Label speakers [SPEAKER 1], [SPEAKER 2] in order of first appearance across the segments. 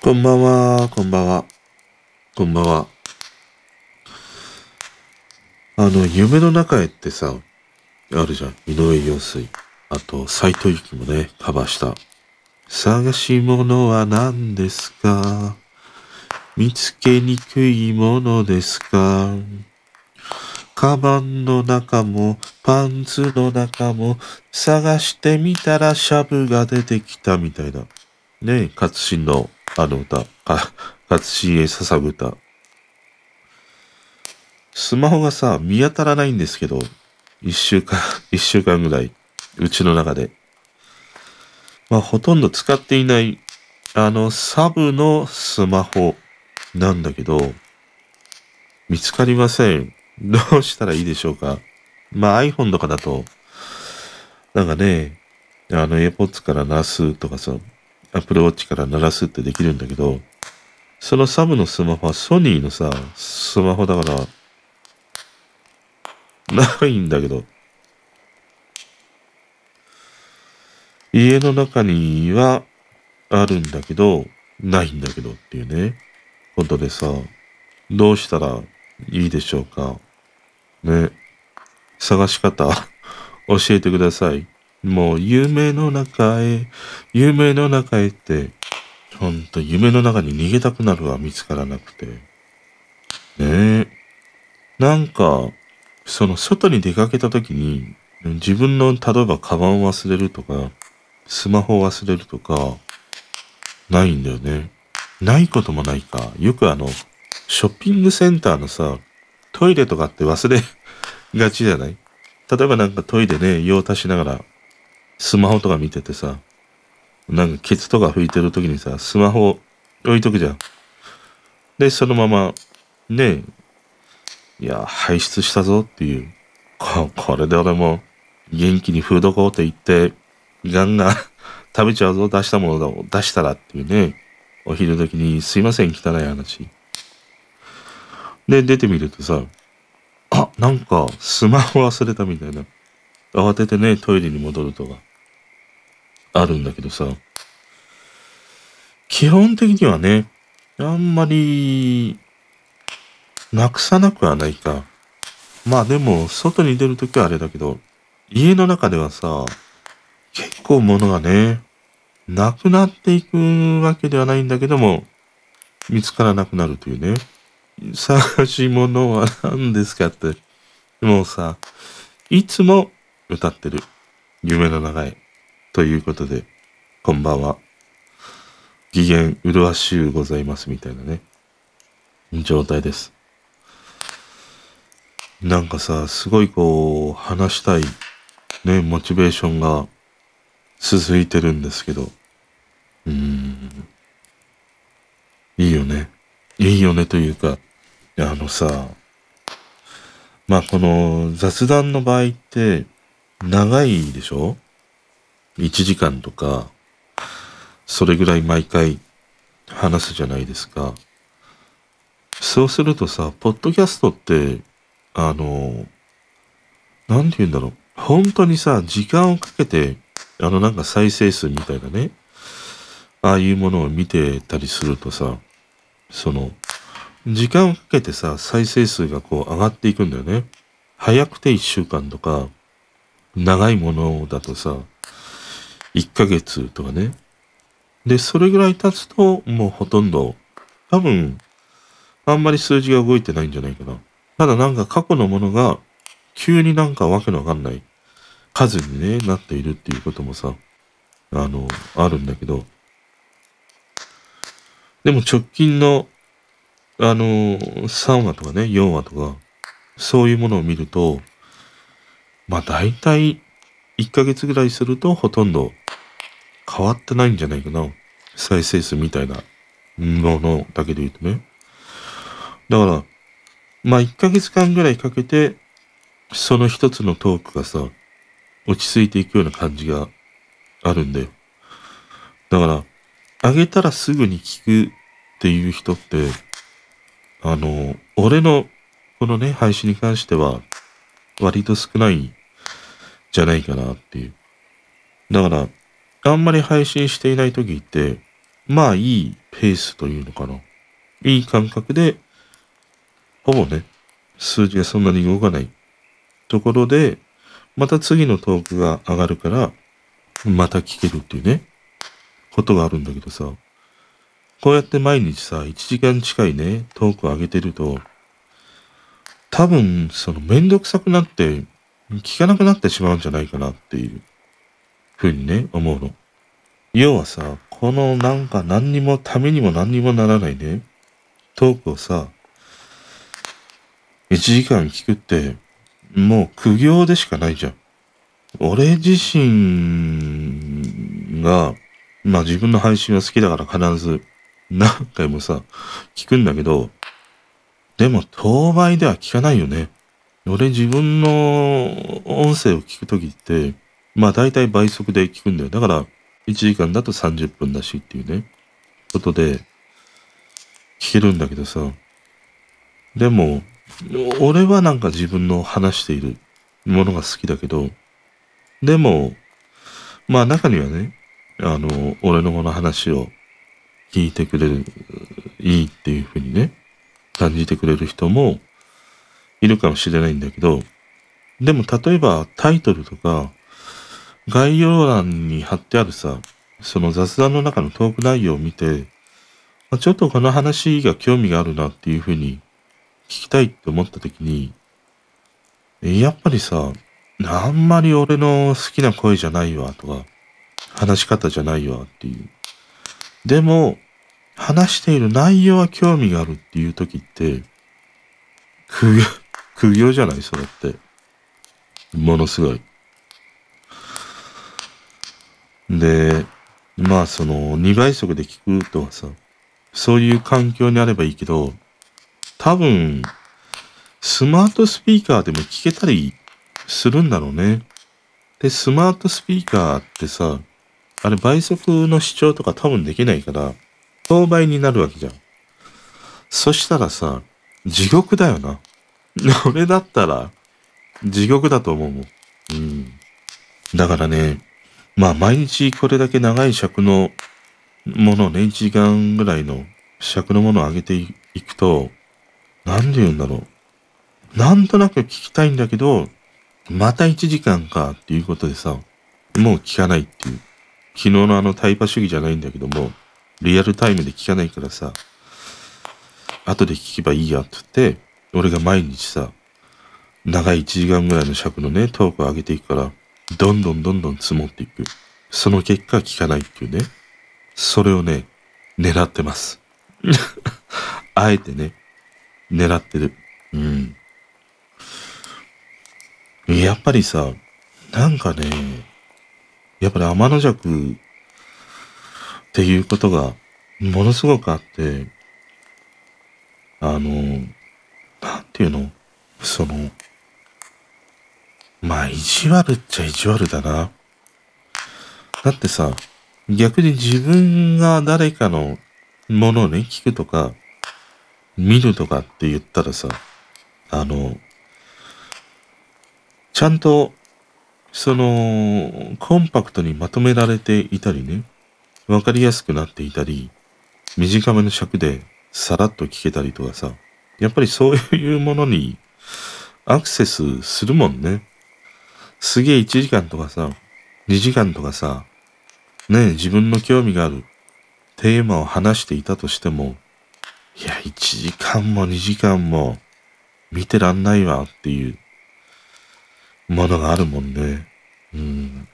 [SPEAKER 1] こんばんは、こんばんは、こんばんは。あの、夢の中へってさ、あるじゃん。井上陽水。あと、斎藤由貴もね、カバーした。探し物は何ですか？見つけにくいものですか？カバンの中もパンツの中も探してみたらシャブが出てきたみたいな。ねえ、勝新のあの歌。か、勝新へ捧ぐ歌。スマホがさ、見当たらないんですけど、一週間、一週間ぐらい、うちの中で。まあ、ほとんど使っていない、あの、サブのスマホなんだけど、見つかりません。どうしたらいいでしょうかまあ iPhone とかだと、なんかね、あの AirPods から鳴らすとかさ、Apple Watch から鳴らすってできるんだけど、そのサブのスマホはソニーのさ、スマホだから、ないんだけど、家の中にはあるんだけど、ないんだけどっていうね、ことでさ、どうしたらいいでしょうかね。探し方、教えてください。もう、夢の中へ、夢の中へって、ほんと、夢の中に逃げたくなるわ、見つからなくて。ねえ。なんか、その、外に出かけた時に、自分の、例えば、カバンを忘れるとか、スマホを忘れるとか、ないんだよね。ないこともないか。よくあの、ショッピングセンターのさ、トイレとかって忘れがちじゃない？例えばなんかトイレね、用足しながら、スマホとか見ててさ、なんかケツとか拭いてる時にさ、スマホ置いとくじゃん。で、そのまま、ねえいや、排出したぞっていう。ここれで俺も元気にフードコート行って、ガンガン 食べちゃうぞ、出したものを出したらっていうね。お昼時にすいません、汚い話。で、出てみるとさ、あ、なんか、スマホ忘れたみたいな。慌ててね、トイレに戻るとか、あるんだけどさ、基本的にはね、あんまり、なくさなくはないか。まあでも、外に出るときはあれだけど、家の中ではさ、結構物がね、なくなっていくわけではないんだけども、見つからなくなるというね。探し物は何ですかって。もうさ、いつも歌ってる夢の長い。ということで、こんばんは。機嫌麗しゅうございますみたいなね、状態です。なんかさ、すごいこう、話したい、ね、モチベーションが続いてるんですけど、うーん、いいよね。いいよねというか、あのさ、まあこの雑談の場合って長いでしょ？?1 時間とか、それぐらい毎回話すじゃないですか。そうするとさ、ポッドキャストって、あの、なんて言うんだろう。本当にさ、時間をかけて、あのなんか再生数みたいなね、ああいうものを見てたりするとさ、その、時間をかけてさ、再生数がこう上がっていくんだよね。早くて1週間とか、長いものだとさ、1ヶ月とかね。で、それぐらい経つと、もうほとんど、多分、あんまり数字が動いてないんじゃないかな。ただなんか過去のものが、急になんかわけのわかんない数にね、なっているっていうこともさ、あの、あるんだけど、でも直近のあの、3話とかね、4話とか、そういうものを見ると、まあ大体1ヶ月ぐらいするとほとんど変わってないんじゃないかな。再生数みたいなものだけで言うとね。だから、まあ1ヶ月間ぐらいかけて、その一つのトークがさ、落ち着いていくような感じがあるんだよ。だから、あげたらすぐに聞くっていう人って、あの、俺のこのね、配信に関しては、割と少ないじゃないかなっていう。だから、あんまり配信していない時って、まあいいペースというのかな。いい感覚で、ほぼね、数字がそんなに動かないところで、また次のトークが上がるから、また聞けるっていうね、ことがあるんだけどさ、こうやって毎日さ、1時間近いね、トークを上げてると、多分、そのめんどくさくなって、聞かなくなってしまうんじゃないかなっていうふうにね、思うの。要はさ、このなんか何にもためにも何にもならないね、トークをさ、1時間聞くって、もう苦行でしかないじゃん。俺自身が、まあ自分の配信は好きだから必ず何回もさ、聞くんだけど、でも当倍では聞かないよね。俺自分の音声を聞くときって、まあ大体倍速で聞くんだよ。だから1時間だと30分だしっていうね、ことで聞けるんだけどさ。でも、俺はなんか自分の話しているものが好きだけど、でも、まあ中にはね、あの、俺のこの話を聞いてくれる、いいっていうふうにね、感じてくれる人もいるかもしれないんだけど、でも例えばタイトルとか概要欄に貼ってあるさ、その雑談の中のトーク内容を見て、ちょっとこの話が興味があるなっていうふうに聞きたいって思った時に、やっぱりさ、あんまり俺の好きな声じゃないわとか、話し方じゃないわっていう。でも、話している内容は興味があるっていう時って、苦行、苦行じゃない？それって。ものすごい。で、まあその2倍速で聞くとかさ、そういう環境にあればいいけど、多分、スマートスピーカーでも聞けたりするんだろうね。で、スマートスピーカーってさ、あれ倍速の視聴とか多分できないから、当倍になるわけじゃん。そしたらさ、地獄だよな。俺だったら、地獄だと思うもん。うん。だからね、まあ毎日これだけ長い尺のものをね、1時間ぐらいの尺のものを上げていくと、なんで言うんだろう。なんとなく聞きたいんだけど、また1時間かっていうことでさ、もう聞かないっていう。昨日のあのタイパ主義じゃないんだけども、リアルタイムで聞かないからさ、後で聞けばいいやって言って、俺が毎日さ、長い1時間ぐらいの尺のね、トークを上げていくから、どんどんどんどん積もっていく。その結果聞かないっていうね。それをね、狙ってます。あえてね、狙ってる。うん。やっぱりさ、なんかね、やっぱり天の弱っていうことがものすごくあって、あの、なんていうの？その、まあ、意地悪っちゃ意地悪だな。だってさ、逆に自分が誰かのものをね、聞くとか、見るとかって言ったらさ、あの、ちゃんと、その、コンパクトにまとめられていたりね、わかりやすくなっていたり、短めの尺でさらっと聞けたりとかさ、やっぱりそういうものにアクセスするもんね。すげえ1時間とかさ、2時間とかさ、ねえ自分の興味があるテーマを話していたとしても、いや、1時間も2時間も見てらんないわっていうものがあるもんね。うん。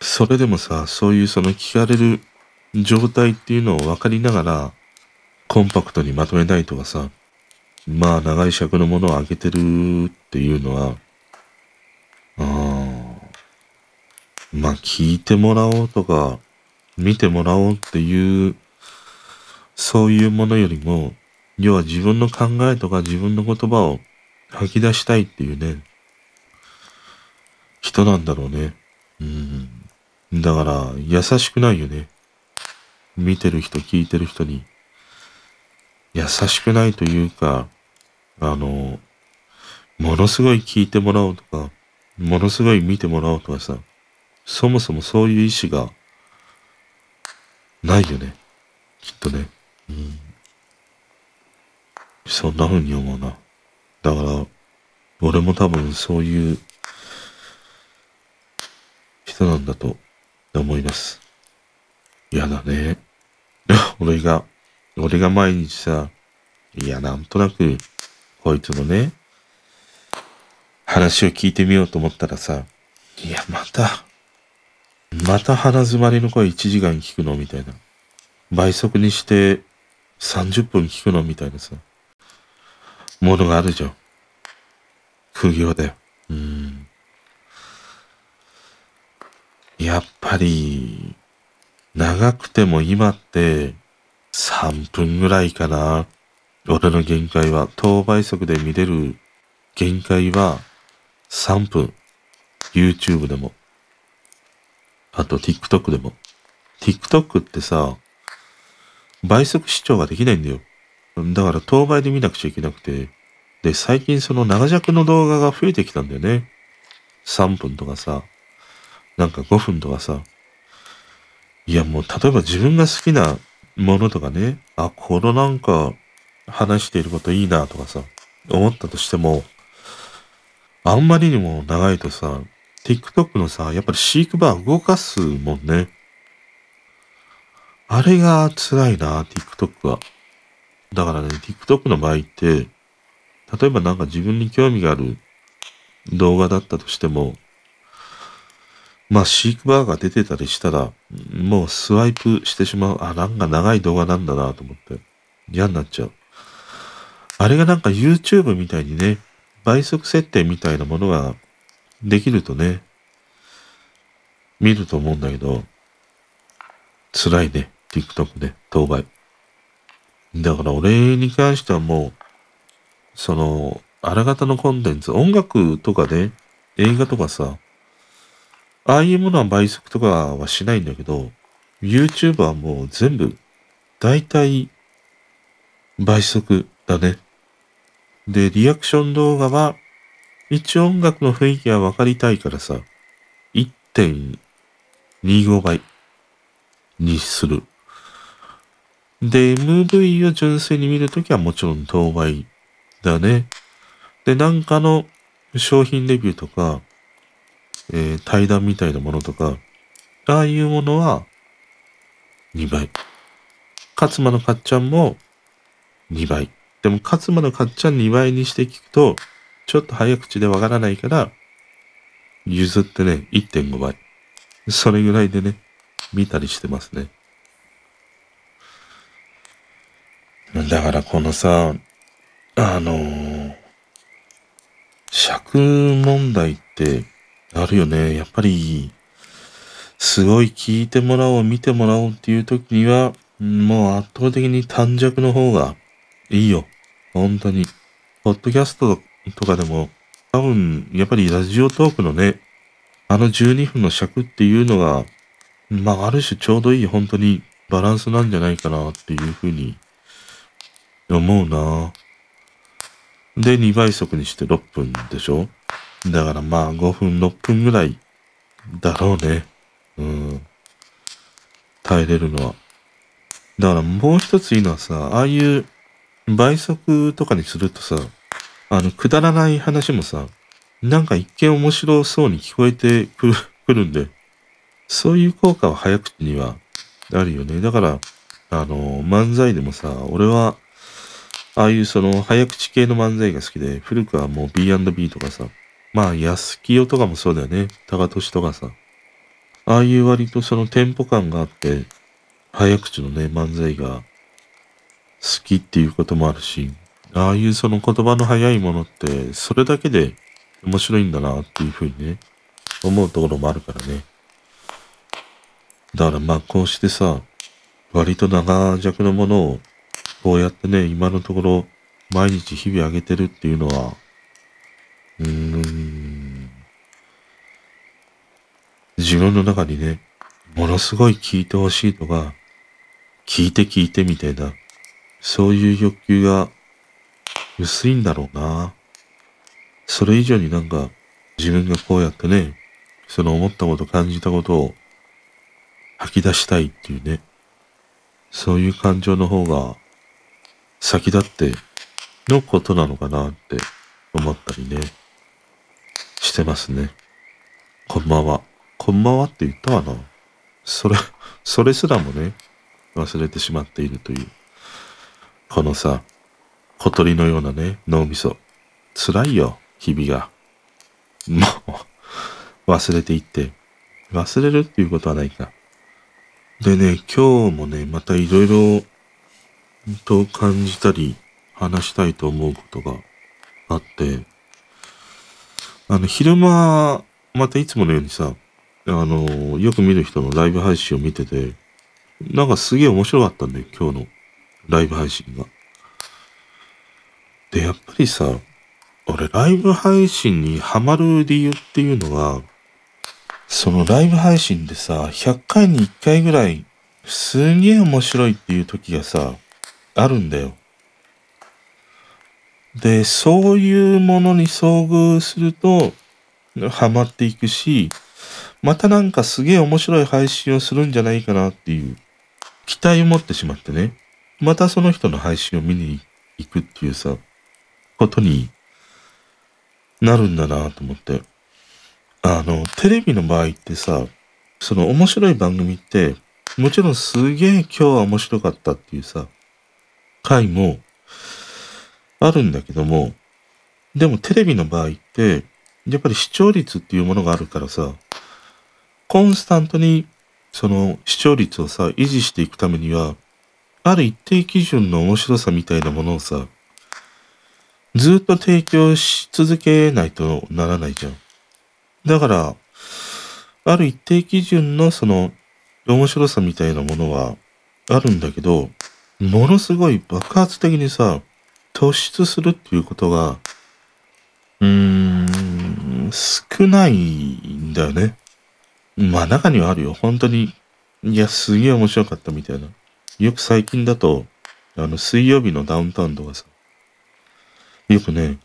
[SPEAKER 1] それでもさ、そういうその聞かれる状態っていうのを分かりながら、コンパクトにまとめたいとかさ、まあ長い尺のものを上げてるっていうのは、あまあ聞いてもらおうとか、見てもらおうっていう、そういうものよりも、要は自分の考えとか自分の言葉を吐き出したいっていうね、人なんだろうね。うん。だから、優しくないよね。見てる人、聞いてる人に。優しくないというか、あの、ものすごい聞いてもらおうとか、ものすごい見てもらおうとかさ、そもそもそういう意志がないよね。きっとね。うん。そんな風に思うな。だから、俺も多分そういう人なんだと思います。嫌だね。俺が、俺が毎日さ、いや、なんとなく、こいつのね、話を聞いてみようと思ったらさ、いや、また、また鼻詰まりの声1時間聞くのみたいな。倍速にして30分聞くのみたいなさ、ものがあるじゃん。苦行だよ。うん。やっぱり、長くても今って3分ぐらいかな。俺の限界は、等倍速で見れる限界は3分。YouTube でも。あと TikTok でも。TikTok ってさ、倍速視聴ができないんだよ。だから当倍で見なくちゃいけなくて。で、最近その長尺の動画が増えてきたんだよね。3分とかさ、なんか5分とかさ。いやもう例えば自分が好きなものとかね、あ、このなんか話していることいいなとかさ、思ったとしても、あんまりにも長いとさ、TikTok のさ、やっぱり飼育バー動かすもんね。あれが辛いな、TikTok は。だからね、TikTok の場合って、例えばなんか自分に興味がある動画だったとしても、まあ、飼育バーが出てたりしたら、もうスワイプしてしまう。あ、なんか長い動画なんだなと思って、嫌になっちゃう。あれがなんか YouTube みたいにね、倍速設定みたいなものができるとね、見ると思うんだけど、辛いね。TikTok ね、当倍。だから俺に関してはもう、その、あらがたのコンテンツ、音楽とかね、映画とかさ、ああいうものは倍速とかはしないんだけど、YouTube はもう全部、だいたい倍速だね。で、リアクション動画は、一応音楽の雰囲気はわかりたいからさ、1.25倍にする。で、MV を純粋に見るときはもちろん当倍だね。で、なんかの商品レビューとか、えー、対談みたいなものとか、ああいうものは2倍。勝間のかっちゃんも2倍。でも勝間のかっちゃん2倍にして聞くと、ちょっと早口でわからないから、譲ってね、1.5倍。それぐらいでね、見たりしてますね。だからこのさ、あのー、尺問題ってあるよね。やっぱり、すごい聞いてもらおう、見てもらおうっていう時には、もう圧倒的に短尺の方がいいよ。本当に。ポッドキャストとかでも、多分、やっぱりラジオトークのね、あの12分の尺っていうのが、まあ、ある種ちょうどいい本当にバランスなんじゃないかなっていうふうに思うなで、2倍速にして6分でしょ？だからまあ5分、6分ぐらいだろうね。うん。耐えれるのは。だからもう一ついいのはさ、ああいう倍速とかにするとさ、あの、くだらない話もさ、なんか一見面白そうに聞こえてくる くるんで、そういう効果は早口にはあるよね。だから、あの、漫才でもさ、俺はああいうその早口系の漫才が好きで、古くはもう B&B とかさ、まあ安清とかもそうだよね。高俊とかさ。ああいう割とそのテンポ感があって、早口のね、漫才が好きっていうこともあるし、ああいうその言葉の早いものって、それだけで面白いんだなっていうふうにね、思うところもあるからね。だからまあこうしてさ、割と長尺のものをこうやってね、今のところ、毎日日々上げてるっていうのは、うーん、自分の中にね、ものすごい聞いてほしいとか、聞いて聞いてみたいな、そういう欲求が薄いんだろうな。それ以上になんか、自分がこうやってね、その思ったこと感じたことを吐き出したいっていうね、そういう感情の方が先立ってのことなのかなって思ったりね、してますね。こんばんは。こんばんはって言ったわな。それ、それすらもね、忘れてしまっているという。このさ、小鳥のようなね、脳みそ。辛いよ、日々が。もう、忘れていって。忘れるっていうことはないか。でね、今日もね、またいろいろと感じたり、話したいと思うことがあって、あの、昼間、またいつものようにさ、あの、よく見る人のライブ配信を見てて、なんかすげえ面白かったんだよ、今日のライブ配信が。で、やっぱりさ、俺ライブ配信にハマる理由っていうのは、そのライブ配信でさ、100回に1回ぐらい、すげえ面白いっていう時がさ、あるんだよ。で、そういうものに遭遇すると、ハマっていくし、またなんかすげえ面白い配信をするんじゃないかなっていう期待を持ってしまってね、またその人の配信を見に行くっていうさ、ことになるんだなと思って。あの、テレビの場合ってさ、その面白い番組って、もちろんすげえ今日は面白かったっていうさ、回もあるんだけども、でもテレビの場合って、やっぱり視聴率っていうものがあるからさ、コンスタントにその視聴率をさ、維持していくためには、ある一定基準の面白さみたいなものをさ、ずっと提供し続けないとならないじゃん。だから、ある一定基準のその面白さみたいなものはあるんだけど、ものすごい爆発的にさ、突出するっていうことが、うーん、少ないんだよね。まあ中にはあるよ。本当に、いや、すげえ面白かったみたいな。よく最近だと、あの、水曜日のダウンタウンとかさ、よくね、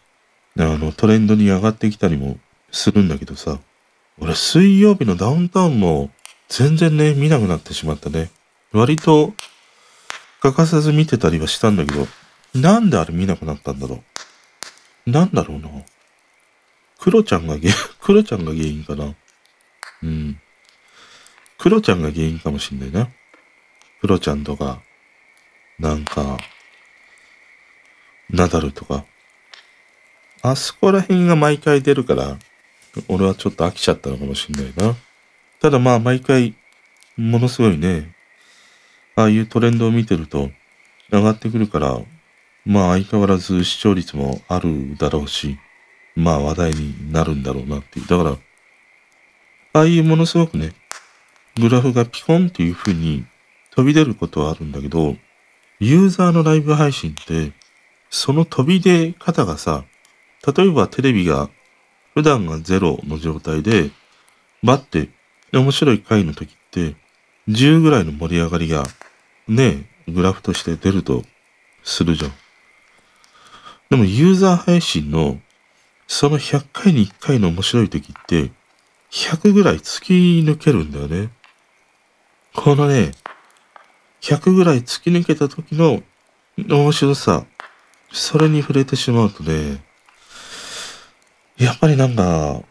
[SPEAKER 1] あの、トレンドに上がってきたりもするんだけどさ、俺水曜日のダウンタウンも全然ね、見なくなってしまったね。割と欠かさず見てたりはしたんだけど、なんであれ見なくなったんだろう？なんだろうな？クロちゃんが、クロちゃんが原因かな？うん。クロちゃんが原因かもしんないな。クロちゃんとか、なんか、ナダルとか。あそこら辺が毎回出るから、俺はちょっと飽きちゃったのかもしんないな。ただまあ毎回、ものすごいね、ああいうトレンドを見てると上がってくるから、まあ相変わらず視聴率もあるだろうし、まあ話題になるんだろうなっていう。だから、ああいうものすごくね、グラフがピコンっていう風に飛び出ることはあるんだけど、ユーザーのライブ配信って、その飛び出方がさ、例えばテレビが普段がゼロの状態で、バッて面白い回の時って、10ぐらいの盛り上がりが、ね、グラフとして出るとするじゃん。でもユーザー配信のその100回に1回の面白い時って、100ぐらい突き抜けるんだよね。このね、100ぐらい突き抜けた時の面白さ、それに触れてしまうとね、やっぱりなんか、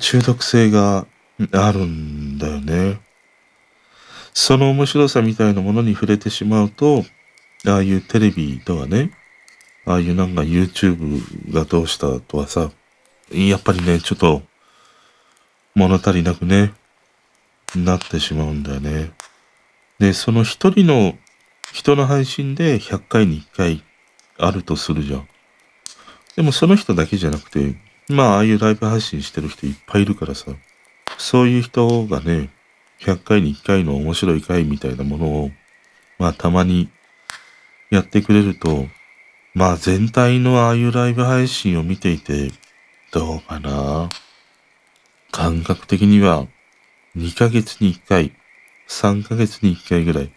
[SPEAKER 1] 中毒性があるんだよね。その面白さみたいなものに触れてしまうと、ああいうテレビとかね、ああいうなんか YouTube がどうしたとはさ、やっぱりね、ちょっと物足りなくね、なってしまうんだよね。で、その一人の人の配信で100回に1回あるとするじゃん。でもその人だけじゃなくて、まあああいうライブ配信してる人いっぱいいるからさ、そういう人がね、100回に1回の面白い回みたいなものを、まあたまにやってくれると、まあ全体のああいうライブ配信を見ていて、どうかな？感覚的には、2ヶ月に1回、3ヶ月に1回ぐらい、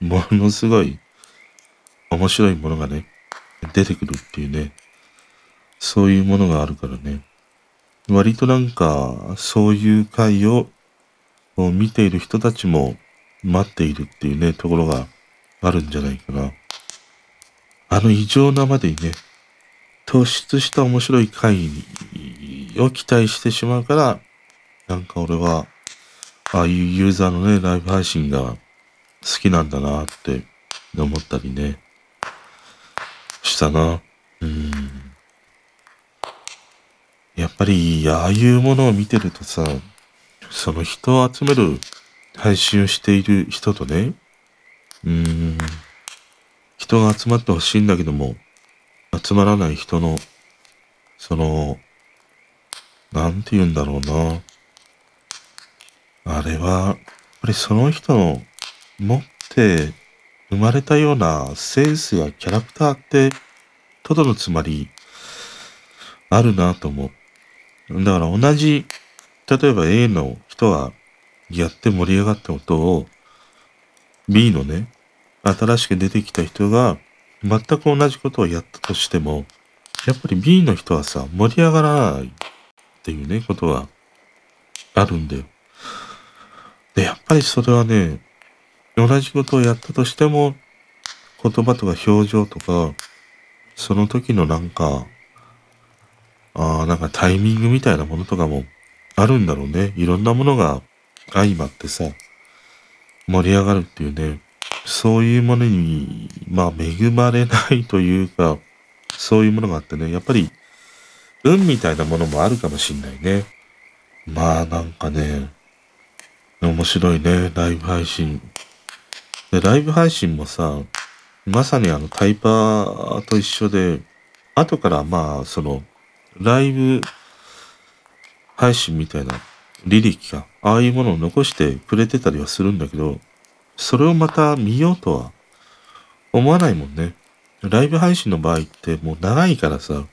[SPEAKER 1] ものすごい面白いものがね、出てくるっていうね、そういうものがあるからね。割となんか、そういう回を見ている人たちも待っているっていうね、ところがあるんじゃないかな。あの異常なまでにね、突出した面白い回を期待してしまうから、なんか俺は、ああいうユーザーのね、ライブ配信が好きなんだなって思ったりね、したな。うん。やっぱり、ああいうものを見てるとさ、その人を集める配信をしている人とね、うん、人が集まってほしいんだけども、集まらない人の、その、なんて言うんだろうな。あれは、やっぱりその人の持って生まれたようなセンスやキャラクターって、とどのつまり、あるなと思う。だから同じ、例えば A の人はやって盛り上がったことを B のね、新しく出てきた人が全く同じことをやったとしても、やっぱり B の人はさ、盛り上がらないっていうね、ことはあるんだよ。で、やっぱりそれはね、同じことをやったとしても、言葉とか表情とか、その時のなんか、ああ、なんかタイミングみたいなものとかもあるんだろうね。いろんなものが相まってさ、盛り上がるっていうね。そういうものに、まあ恵まれないというか、そういうものがあってね、やっぱり、運みたいなものもあるかもしんないね。まあなんかね、面白いね、ライブ配信。で、ライブ配信もさ、まさにあのタイパーと一緒で、後からまあ、その、ライブ配信みたいな履歴か、ああいうものを残してくれてたりはするんだけど、それをまた見ようとは思わないもんね。ライブ配信の場合ってもう長いからさ、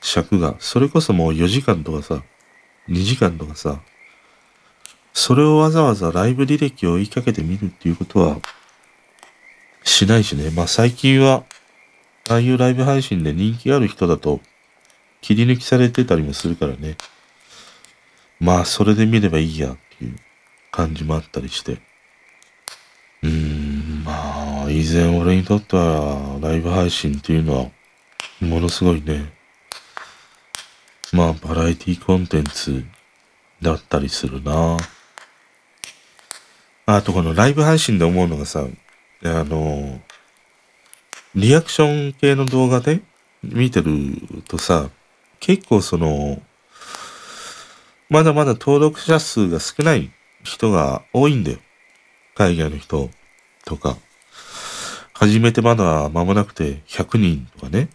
[SPEAKER 1] 尺が。それこそもう4時間とかさ、2時間とかさ、それをわざわざライブ履歴を追いかけてみるっていうことはしないしね。まあ最近は、ああいうライブ配信で人気ある人だと切り抜きされてたりもするからね。まあそれで見ればいいやっていう感じもあったりして。うーん、まあ、以前俺にとってはライブ配信っていうのは、ものすごいね、まあ、バラエティコンテンツだったりするなあとこのライブ配信で思うのがさ、あの、リアクション系の動画で見てるとさ、結構その、まだまだ登録者数が少ない人が多いんだよ。海外の人とか、始めてまだ間もなくて100人とかね、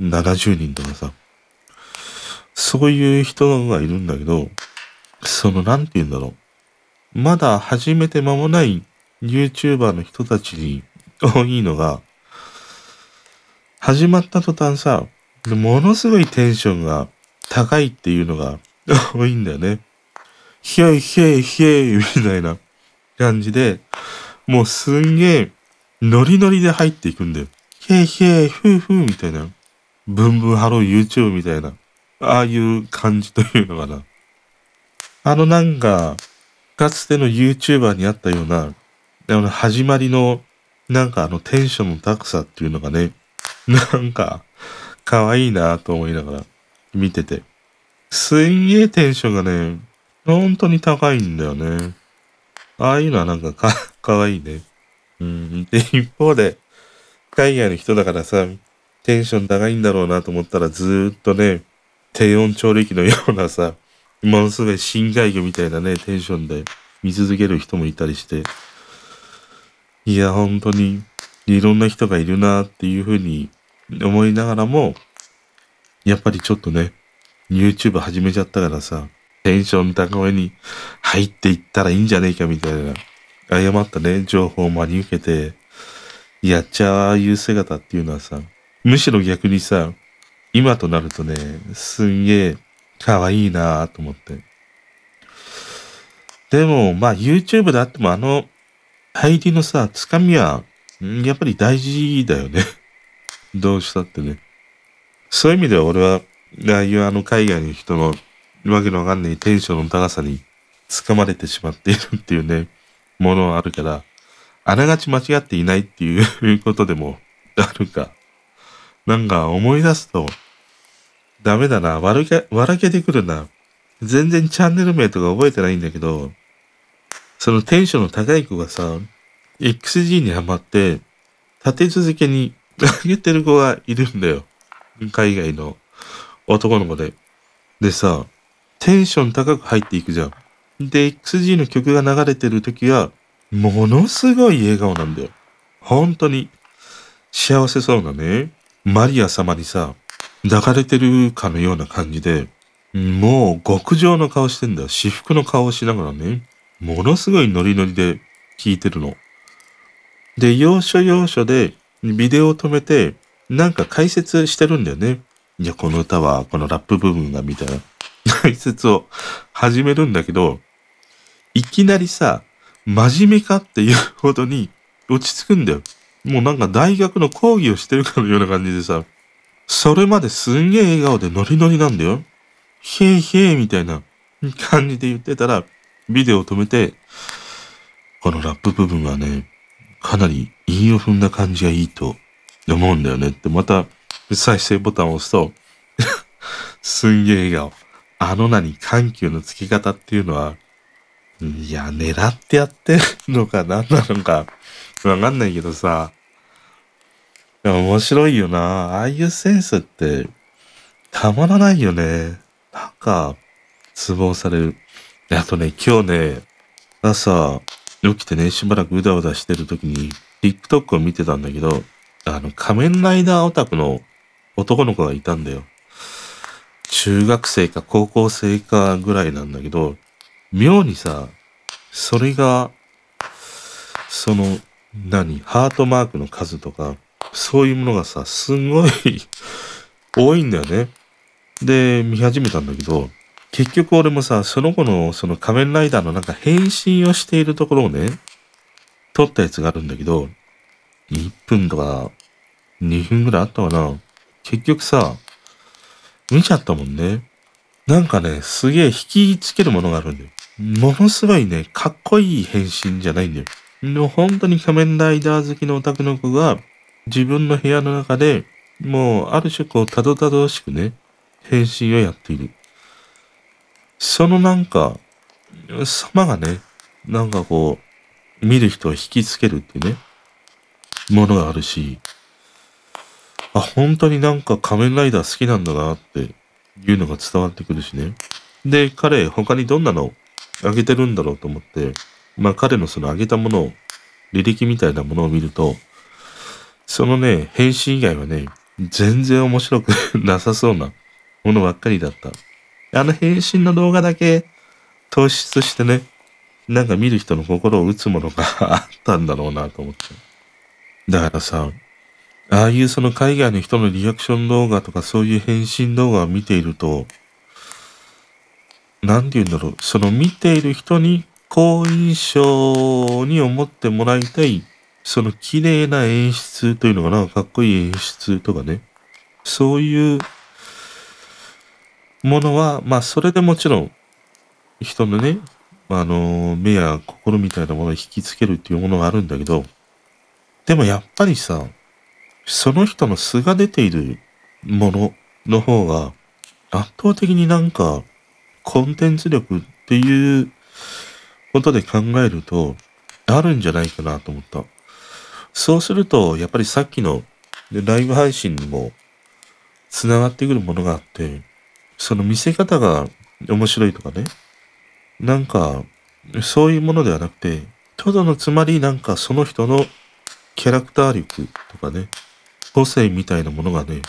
[SPEAKER 1] 70人とかさ、そういう人がいるんだけど、その、なんて言うんだろう。まだ始めて間もない YouTuber の人たちに多いのが、始まった途端さ、ものすごいテンションが高いっていうのが多いんだよね。ヒェイヒェイヒェイみたいな感じで、もうすんげえノリノリで入っていくんだよ。ヒェイヒェイフーフーみたいな。ブンブンハロー YouTube みたいな。ああいう感じというのかな。あのなんか、かつての YouTuber にあったような、あの始まりの、なんかあのテンションの高さっていうのがね、なんか、可愛いなと思いながら見てて。すんげえテンションがね、本当に高いんだよね。ああいうのはなんかか、かわいいね。うん。で、一方で、海外の人だからさ、テンション高いんだろうなと思ったらずーっとね、低温調理器のようなさ、ものすごい深海魚みたいなね、テンションで見続ける人もいたりして、いや、本当にいろんな人がいるなっていうふうに思いながらも、やっぱりちょっとね、YouTube 始めちゃったからさ、テンション高めに入っていったらいいんじゃねえかみたいな、誤ったね、情報を真に受けて、やっちゃう姿っていうのはさ、むしろ逆にさ、今となるとね、すんげえ可愛いなぁと思って。でも、まあ YouTube であってもあの入りのさ、つかみは、やっぱり大事だよね。どうしたってね。そういう意味では俺は、ああいうあの海外の人のわけのわかんないテンションの高さに掴まれてしまっているっていうね、ものはあるから、あながち間違っていないっていうことでもあるか。なんか思い出すと、ダメだな。笑け、笑けてくるな。全然チャンネル名とか覚えてないんだけど、そのテンションの高い子がさ、XG にハマって、立て続けに 上げてる子がいるんだよ。海外の男の子で。でさ、テンション高く入っていくじゃん。で、XG の曲が流れてる時は、ものすごい笑顔なんだよ。本当に幸せそうなね、マリア様にさ、抱かれてるかのような感じで、もう極上の顔してんだよ。私服の顔をしながらね、ものすごいノリノリで聴いてるの。で、要所要所でビデオを止めて、なんか解説してるんだよね。いや、この歌はこのラップ部分がみたいな解説を始めるんだけど、いきなりさ、真面目かっていうほどに落ち着くんだよ。もうなんか大学の講義をしてるかのような感じでさ、それまですんげえ笑顔でノリノリなんだよ。へいへいみたいな感じで言ってたら、ビデオを止めて、このラップ部分はね、かなり韻を踏んだ感じがいいと思うんだよねってまた再生ボタンを押すと すんげえ笑顔。あの何緩急の付き方っていうのは、いや、狙ってやってるのか何なのかわかんないけどさ、面白いよな。ああいうセンスってたまらないよね。なんか、ツボされる。あとね、今日ね、朝、起きてね、しばらくうだうだしてる時に、TikTok を見てたんだけど、あの、仮面ライダーオタクの男の子がいたんだよ。中学生か高校生かぐらいなんだけど、妙にさ、それが、その、何ハートマークの数とか、そういうものがさ、すんごい 多いんだよね。で、見始めたんだけど、結局俺もさ、その子のその仮面ライダーのなんか変身をしているところをね、撮ったやつがあるんだけど、1分とか2分ぐらいあったかな。結局さ、見ちゃったもんね。なんかね、すげえ引きつけるものがあるんだよ。ものすごいね、かっこいい変身じゃないんだよ。本当に仮面ライダー好きのオタクの子が自分の部屋の中でもうある種こうたどたどしくね、変身をやっている。そのなんか、様がね、なんかこう、見る人を引きつけるっていうね、ものがあるし、あ、本当になんか仮面ライダー好きなんだなっていうのが伝わってくるしね。で、彼、他にどんなのあげてるんだろうと思って、まあ彼のそのあげたものを、履歴みたいなものを見ると、そのね、返信以外はね、全然面白く なさそうなものばっかりだった。あの返信の動画だけ突出してね、なんか見る人の心を打つものが あったんだろうなと思って。だからさ、ああいうその海外の人のリアクション動画とかそういう返信動画を見ていると、なんて言うんだろう、その見ている人に好印象に思ってもらいたい、その綺麗な演出というのかな、かっこいい演出とかね、そういうものは、まあ、それでもちろん、人のね、あの、目や心みたいなものを引きつけるっていうものがあるんだけど、でもやっぱりさ、その人の素が出ているものの方が、圧倒的になんか、コンテンツ力っていうことで考えると、あるんじゃないかなと思った。そうすると、やっぱりさっきのライブ配信にも繋がってくるものがあって、その見せ方が面白いとかね。なんか、そういうものではなくて、ただのつまりなんかその人のキャラクター力とかね、個性みたいなものがね、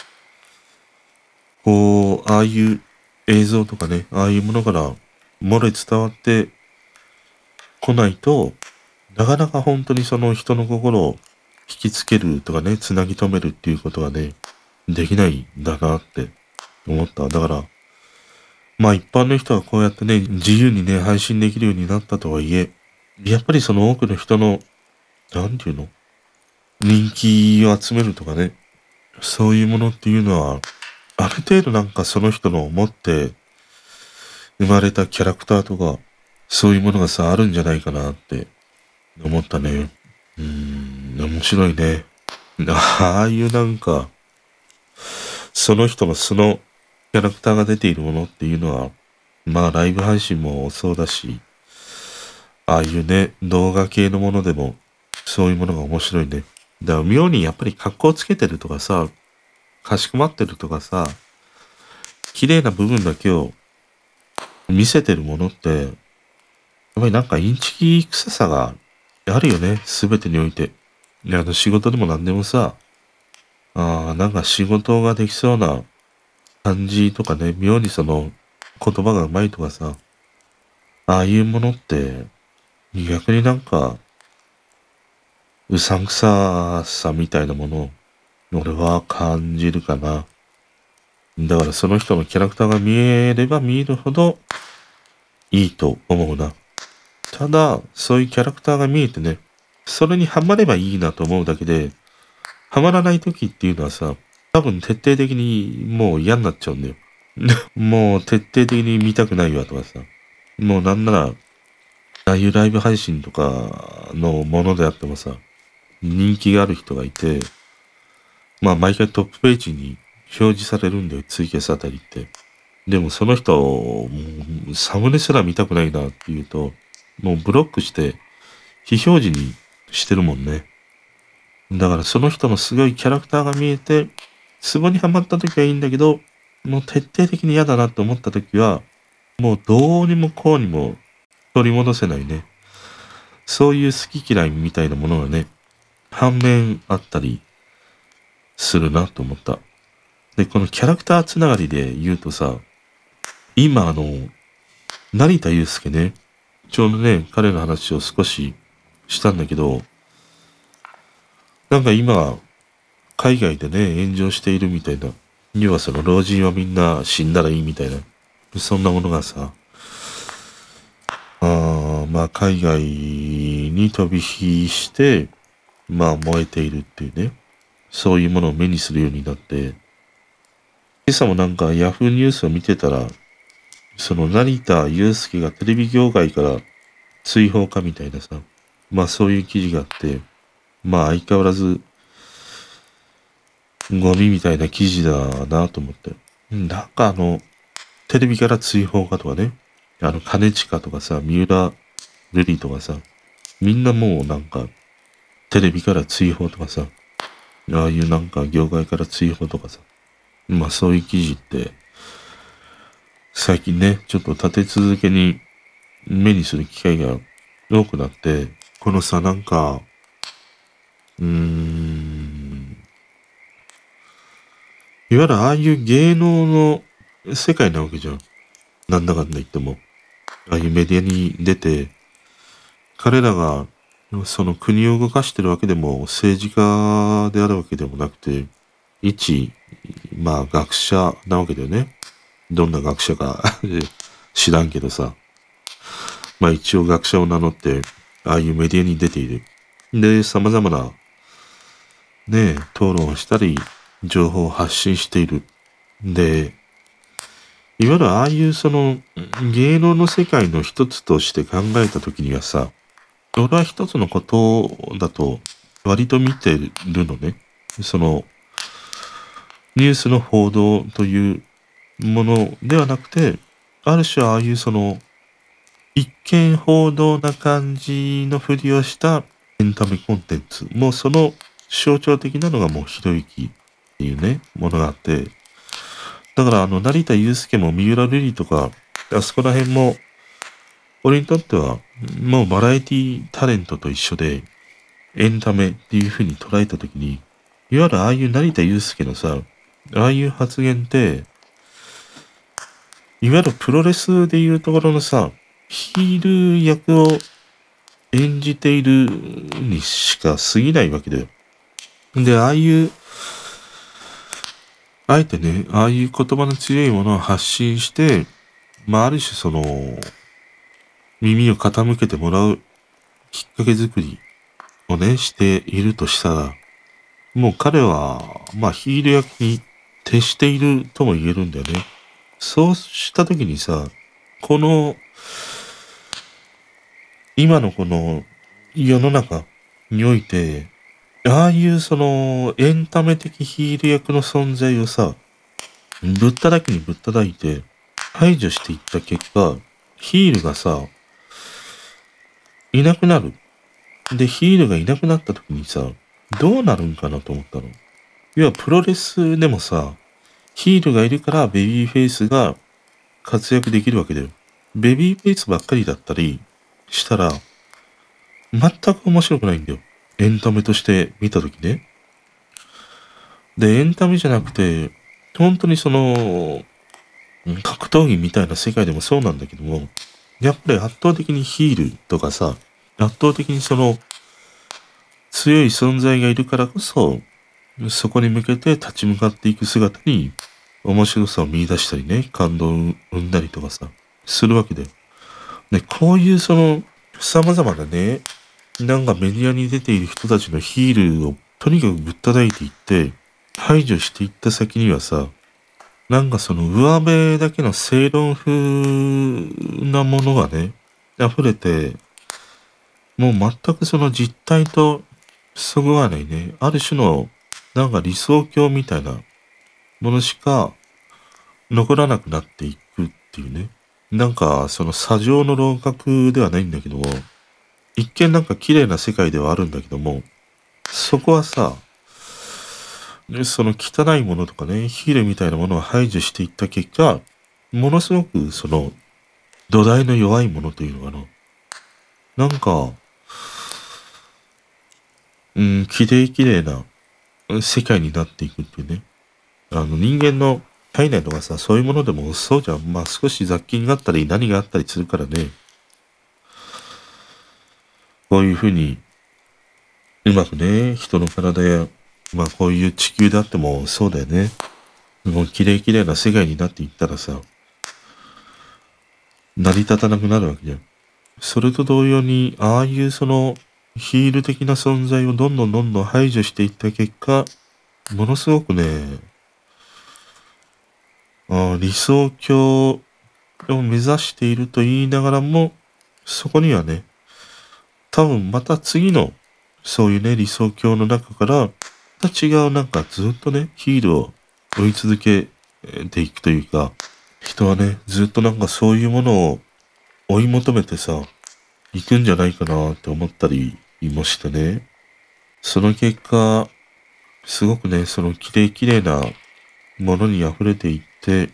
[SPEAKER 1] こう、ああいう映像とかね、ああいうものから漏れ伝わってこないと、なかなか本当にその人の心を引きつけるとかね、つなぎ止めるっていうことがね、できないんだなって思った。だから、まあ一般の人はこうやってね、自由にね、配信できるようになったとはいえ、やっぱりその多くの人の、なんていうの人気を集めるとかね、そういうものっていうのは、ある程度なんかその人の持って生まれたキャラクターとか、そういうものがさ、あるんじゃないかなって思ったね。うん、面白いね。ああいうなんか、その人の素のキャラクターが出ているものっていうのは、まあライブ配信もそうだし、ああいうね、動画系のものでも、そういうものが面白いね。だから妙にやっぱり格好つけてるとかさ、かしこまってるとかさ、綺麗な部分だけを見せてるものって、やっぱりなんかインチキ臭さがあるよね。すべてにおいて。いや、あの仕事でも何でもさ、ああ、なんか仕事ができそうな感じとかね、妙にその言葉がうまいとかさ、ああいうものって、逆になんか、うさんくささみたいなものを、俺は感じるかな。だからその人のキャラクターが見えれば見えるほどいいと思うな。ただ、そういうキャラクターが見えてね、それにハマればいいなと思うだけで、ハマらない時っていうのはさ、多分徹底的にもう嫌になっちゃうんだよ。もう徹底的に見たくないわとかさ。もうなんなら、ああいうライブ配信とかのものであってもさ、人気がある人がいて、まあ毎回トップページに表示されるんだよ、ツイキャスあたりって。でもその人、もうサムネすら見たくないなっていうと、もうブロックして、非表示にしてるもんね。だからその人のすごいキャラクターが見えて、ツボにはまった時はいいんだけど、もう徹底的に嫌だなと思った時は、もうどうにもこうにも取り戻せないね。そういう好き嫌いみたいなものがね、反面あったりするなと思った。で、このキャラクターつながりで言うとさ、今あの、成田祐介ね、ちょうどね、彼の話を少ししたんだけど、なんか今、海外でね、炎上しているみたいな、要はその老人はみんな死んだらいいみたいな、そんなものがさ、あまあ海外に飛び火して、まあ燃えているっていうね、そういうものを目にするようになって、今朝もなんかヤフーニュースを見てたら、その成田祐介がテレビ業界から追放かみたいなさ、まあそういう記事があって、まあ相変わらず、ゴミみたいな記事だなと思って。なんかあの、テレビから追放かとかね、あの、金近とかさ、三浦瑠璃とかさ、みんなもうなんか、テレビから追放とかさ、ああいうなんか業界から追放とかさ、まあそういう記事って、最近ね、ちょっと立て続けに目にする機会が多くなって、このさ、なんか、うーん、いわゆるああいう芸能の世界なわけじゃん。なんだかんだ言っても。ああいうメディアに出て、彼らがその国を動かしてるわけでも政治家であるわけでもなくて、一、まあ学者なわけだよね。どんな学者か 知らんけどさ。まあ一応学者を名乗って、ああいうメディアに出ている。で、様々な、ね討論をしたり、情報を発信している。で、いわゆるああいうその芸能の世界の一つとして考えたときにはさ、俺は一つのことだと割と見てるのね。その、ニュースの報道というものではなくて、ある種ああいうその、一見報道な感じのふりをしたエンタメコンテンツ。もうその象徴的なのがもうひろゆきっていうね、ものがあって、だからあの、成田祐介も三浦瑠麗とか、あそこら辺も、俺にとっては、もうバラエティタレントと一緒で、エンタメっていう風に捉えたときに、いわゆるああいう成田祐介のさ、ああいう発言って、いわゆるプロレスでいうところのさ、ヒール役を演じているにしか過ぎないわけだよ。で、ああいう、あえてね、ああいう言葉の強いものを発信して、まあ、ある種その、耳を傾けてもらうきっかけ作りをね、しているとしたら、もう彼は、まあ、ヒール役に徹しているとも言えるんだよね。そうしたときにさ、この、今のこの世の中、において、ああいうそのエンタメ的ヒール役の存在をさ、ぶっただけにぶっただいて排除していった結果、ヒールがさ、いなくなる。で、ヒールがいなくなった時にさ、どうなるんかなと思ったの。要はプロレスでもさ、ヒールがいるからベビーフェイスが活躍できるわけだよ。ベビーフェイスばっかりだったりしたら、全く面白くないんだよ。エンタメとして見たときね。で、エンタメじゃなくて、本当にその、格闘技みたいな世界でもそうなんだけども、やっぱり圧倒的にヒールとかさ、圧倒的にその、強い存在がいるからこそ、そこに向けて立ち向かっていく姿に、面白さを見出したりね、感動を生んだりとかさ、するわけだよ。で、こういうその、様々なね、なんかメディアに出ている人たちのヒールをとにかくぶったたいていって、排除していった先にはさ、なんかその上辺だけの正論風なものがね、溢れて、もう全くその実態とそぐわないね、ある種のなんか理想郷みたいなものしか残らなくなっていくっていうね。なんかその砂上の楼閣ではないんだけど、一見なんか綺麗な世界ではあるんだけども、そこはさ、その汚いものとかね、ヒールみたいなものを排除していった結果、ものすごくその土台の弱いものというのかな。なんか、うん、綺麗綺麗な世界になっていくっていうね。あの人間の体内とかさ、そういうものでもそうじゃん。まあ少し雑菌があったり何があったりするからね。こういうふうに、うまくね、人の体や、まあこういう地球であってもそうだよね。もう綺麗綺麗な世界になっていったらさ、成り立たなくなるわけじゃん。それと同様に、ああいうそのヒール的な存在をどんどんどんどん排除していった結果、ものすごくね、理想郷を目指していると言いながらも、そこにはね、多分また次の、そういうね、理想郷の中から、また違うなんかずっとね、ヒールを追い続けていくというか、人はね、ずっとなんかそういうものを追い求めてさ、行くんじゃないかなって思ったりもしてね。その結果、すごくね、その綺麗綺麗なものに溢れていって、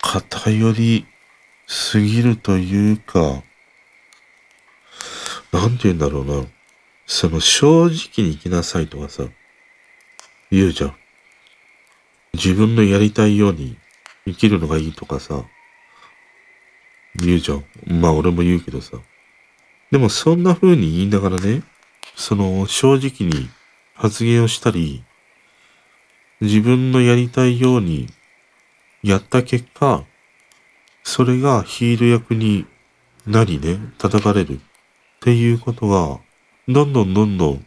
[SPEAKER 1] 偏りすぎるというか、なんて言うんだろうな。その正直に生きなさいとかさ、言うじゃん。自分のやりたいように生きるのがいいとかさ、言うじゃん。まあ俺も言うけどさ。でもそんな風に言いながらね、その正直に発言をしたり、自分のやりたいようにやった結果、それがヒール役になりね、叩かれる。っていうことが、どんどんどんどん、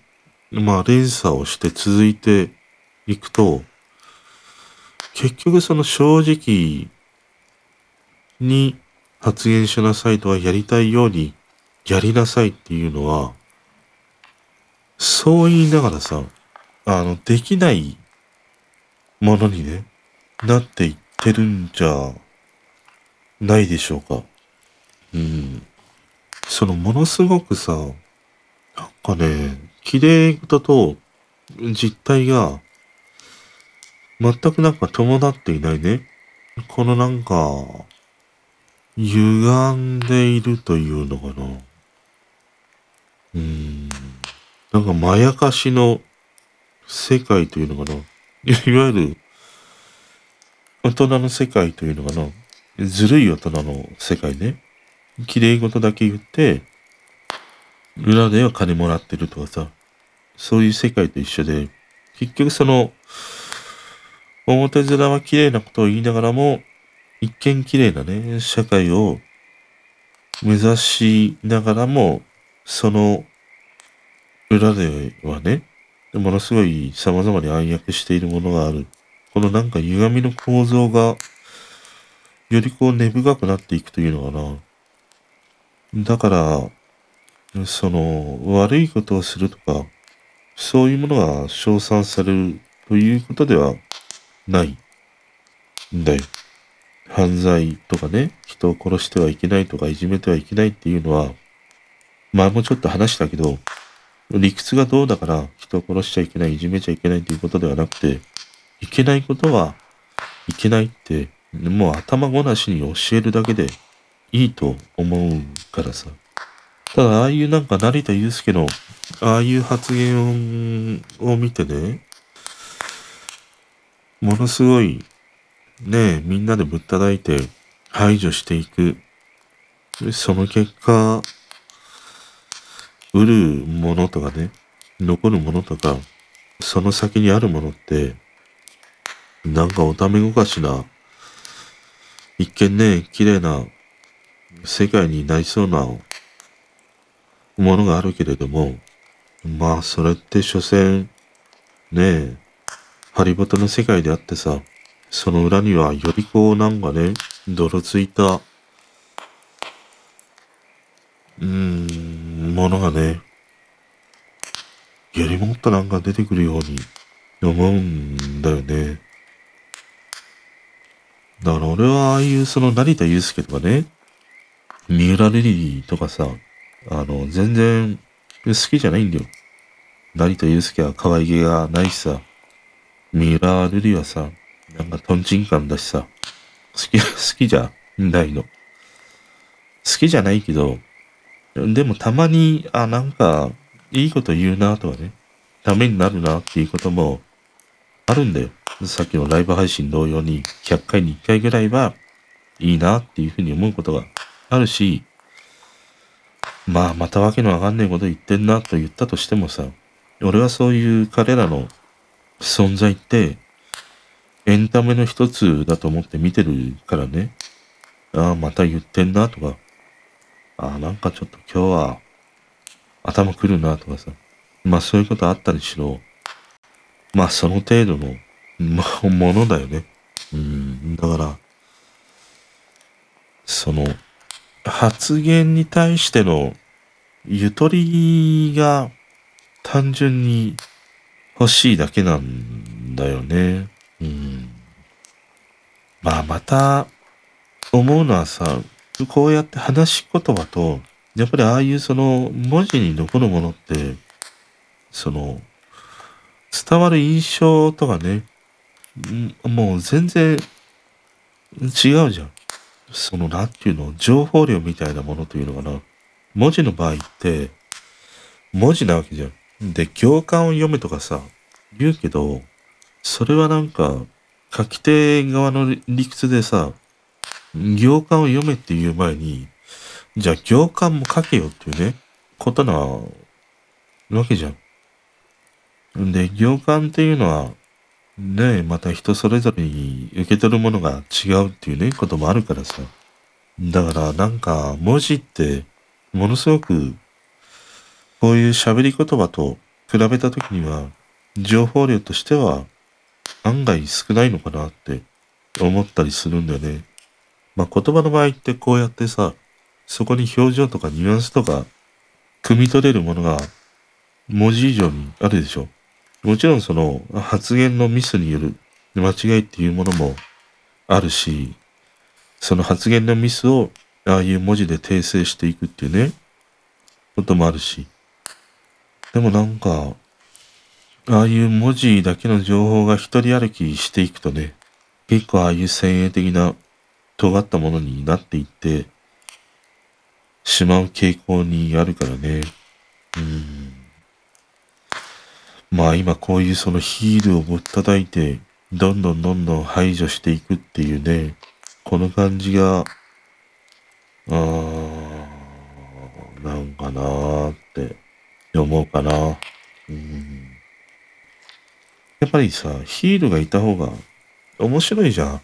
[SPEAKER 1] まあ連鎖をして続いていくと、結局その正直に発言しなさいとはやりたいようにやりなさいっていうのは、そう言いながらさ、あの、できないものにね、なっていってるんじゃないでしょうか。うん。そのものすごくさ、なんかね、綺麗事と実態が全くなんか伴っていないね。このなんか、歪んでいるというのかな。うん。なんかまやかしの世界というのかな。いわゆる、大人の世界というのかな。ずるい大人の世界ね。綺麗事だけ言って、裏では金もらってるとかさ、そういう世界と一緒で、結局その、表面は綺麗なことを言いながらも、一見綺麗なね、社会を目指しながらも、その裏ではね、ものすごい様々に暗躍しているものがある。このなんか歪みの構造が、よりこう根深くなっていくというのかな。だから、その、悪いことをするとか、そういうものが称賛されるということではないんだよ。犯罪とかね、人を殺してはいけないとかいじめてはいけないっていうのは、前もちょっと話したけど、理屈がどうだから人を殺しちゃいけない、いじめちゃいけないっていうことではなくて、けないことはいけないって、もう頭ごなしに教えるだけでいいと思うからさ。ただ、ああいうなんか成田祐介の、ああいう発言を見てね、ものすごい、ねえみんなでぶったたいて排除していく。その結果、売るものとかね、残るものとか、その先にあるものって、なんかおためごかしな、一見ね、綺麗な世界になりそうなものがあるけれども、まあそれって所詮、ねえ、ハリボテの世界であってさ、その裏にはよりこうなんかね、泥ついた、うーん、ものがね、よりもっとなんか出てくるように思うんだよね。だから俺はああいうその成田祐介とかね、三浦瑠璃とかさ、あの、全然好きじゃないんだよ。成田祐介は可愛げがないしさ、三浦瑠璃はさ、なんかトンチンカンだしさ、好き、好きじゃないの。好きじゃないけど、でもたまに、あ、なんか、いいこと言うなとかね、ためになるなっていうこともあるんだよ。さっきのライブ配信同様に100回に1回ぐらいはいいなっていうふうに思うことがあるし、まあまたわけのわかんないこと言ってんなと言ったとしてもさ、俺はそういう彼らの存在ってエンタメの一つだと思って見てるからね。ああ、また言ってんなとか、ああ、なんかちょっと今日は頭くるなとかさ、まあそういうことあったりしろ、まあその程度のまあ、ものだよね。うん、だから、その、発言に対してのゆとりが単純に欲しいだけなんだよね。うん。まあまた思うのはさ、こうやって話し言葉と、やっぱりああいうその文字に残るものって、その、伝わる印象とかね、もう全然違うじゃん。その、なんていうの、情報量みたいなものというのかな。文字の場合って、文字なわけじゃん。で、行間を読めとかさ、言うけど、それはなんか、書き手側の理屈でさ、行間を読めっていう前に、じゃあ行間も書けよっていうね、ことなわけじゃん。で、行間っていうのは、ねえ、また人それぞれに受け取るものが違うっていうね、こともあるからさ。だからなんか文字ってものすごくこういう喋り言葉と比べた時には情報量としては案外少ないのかなって思ったりするんだよね。まあ言葉の場合ってこうやってさ、そこに表情とかニュアンスとか汲み取れるものが文字以上にあるでしょ。もちろんその発言のミスによる間違いっていうものもあるし、その発言のミスをああいう文字で訂正していくっていうね、こともあるし。でもなんか、ああいう文字だけの情報が一人歩きしていくとね、結構ああいう先鋭的な尖ったものになっていってしまう傾向にあるからね。うん。まあ今こういうそのヒールをぶったたいて、どんどんどんどん排除していくっていうね、この感じが、あー、なんかなーって思うかな。うん。やっぱりさ、ヒールがいた方が面白いじゃん。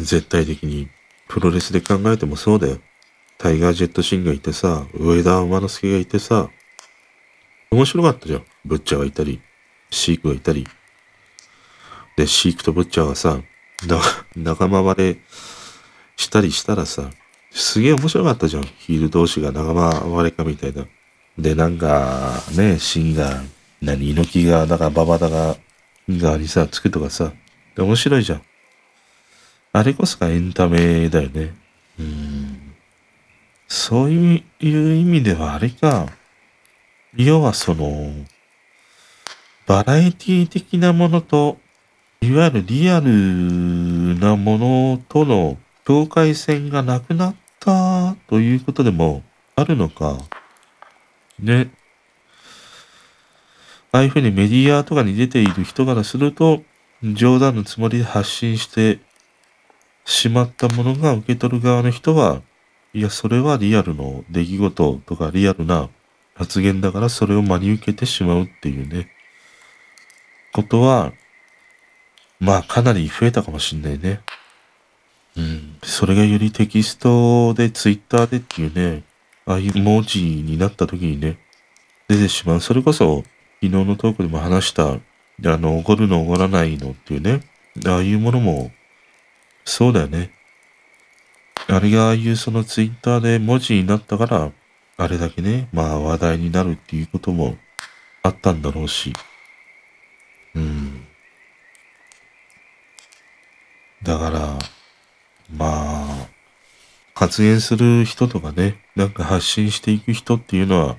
[SPEAKER 1] 絶対的に。プロレスで考えてもそうだよ。タイガー・ジェット・シンがいてさ、上田馬之助がいてさ、面白かったじゃん。ブッチャーがいたり。シークがいたり、で、シークとブッチャーがさ、仲間割れしたりしたらさ、すげえ面白かったじゃん。ヒール同士が仲間割れかみたいな。で、なんか、ね、芯が、何、猪木が、だからババだが、側にさ、つくとかさ、面白いじゃん。あれこそがエンタメだよね。うん。そういう意味ではあれか。要はその、バラエティ的なものと、いわゆるリアルなものとの境界線がなくなったということでもあるのか。ね。ああいうふうにメディアとかに出ている人からすると、冗談のつもりで発信してしまったものが受け取る側の人は、いや、それはリアルの出来事とかリアルな発言だからそれを真に受けてしまうっていうね、ことは、まあかなり増えたかもしんないね。うん。それがよりテキストで、ツイッターでっていうね、ああいう文字になった時にね、出てしまう。それこそ、昨日のトークでも話した、あの、怒るの怒らないのっていうね、ああいうものも、そうだよね。あれがああいうそのツイッターで文字になったから、あれだけね、まあ話題になるっていうこともあったんだろうし。だから、まあ、発言する人とかね、なんか発信していく人っていうのは、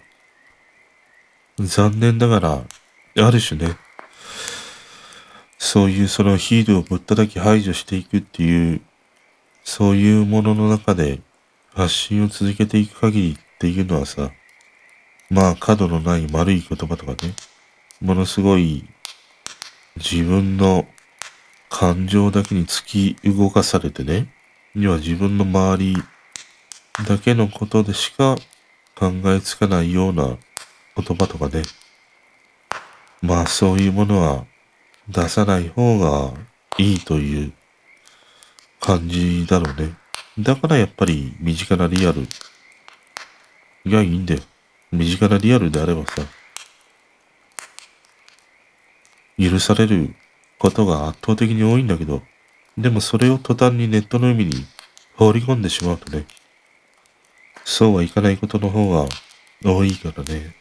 [SPEAKER 1] 残念ながら、ある種ね、そういうそのヒールをぶったたき排除していくっていう、そういうものの中で発信を続けていく限りっていうのはさ、まあ角のない丸い言葉とかね、ものすごい自分の感情だけに突き動かされてね、には自分の周りだけのことでしか考えつかないような言葉とかね。まあそういうものは出さない方がいいという感じだろうね。だからやっぱり身近なリアルがいいんだよ。身近なリアルであればさ、許されることが圧倒的に多いんだけど、でもそれを途端にネットの海に放り込んでしまうとね、そうはいかないことの方が多いからね。